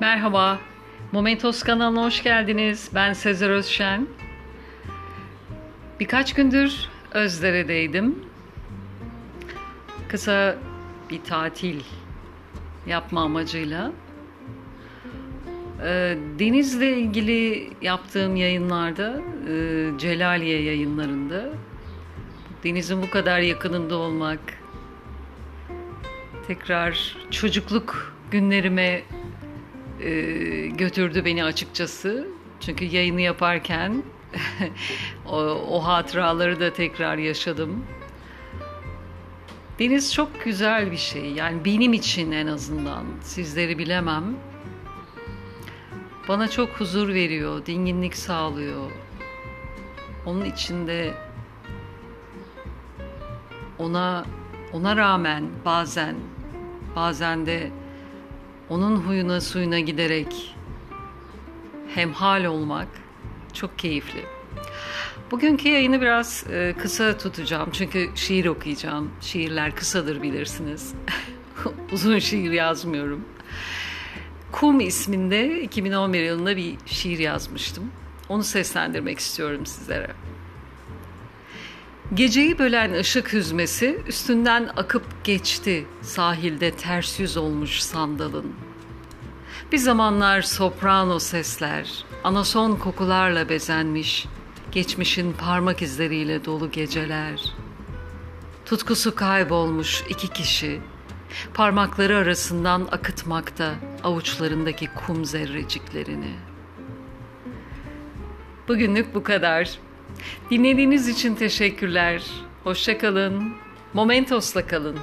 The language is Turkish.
Merhaba, Momentos kanalına hoş geldiniz. Ben Sezer Özşen. Birkaç gündür Özdere'deydim. Kısa bir tatil yapma amacıyla. Ee, denizle ilgili yaptığım yayınlarda, e, Celaliye yayınlarında denizin bu kadar yakınında olmak, tekrar çocukluk günlerime e, götürdü beni açıkçası. Çünkü yayını yaparken o, o hatıraları da tekrar yaşadım. Deniz çok güzel bir şey. Yani benim için en azından. Sizleri bilemem. Bana çok huzur veriyor, dinginlik sağlıyor. Onun içinde ona ona rağmen bazen bazen de onun huyuna suyuna giderek hemhal olmak çok keyifli. Bugünkü yayını biraz e, kısa tutacağım çünkü şiir okuyacağım. Şiirler kısadır bilirsiniz. Uzun şiir yazmıyorum. Kum isminde 2011 yılında bir şiir yazmıştım. Onu seslendirmek istiyorum sizlere. Geceyi bölen ışık hüzmesi üstünden akıp geçti sahilde ters yüz olmuş sandalın. Bir zamanlar soprano sesler, anason kokularla bezenmiş, geçmişin parmak izleriyle dolu geceler. Tutkusu kaybolmuş iki kişi, parmakları arasından akıtmakta avuçlarındaki kum zerreciklerini. Bugünlük bu kadar. Dinlediğiniz için teşekkürler. Hoşça kalın. Momentos'la kalın.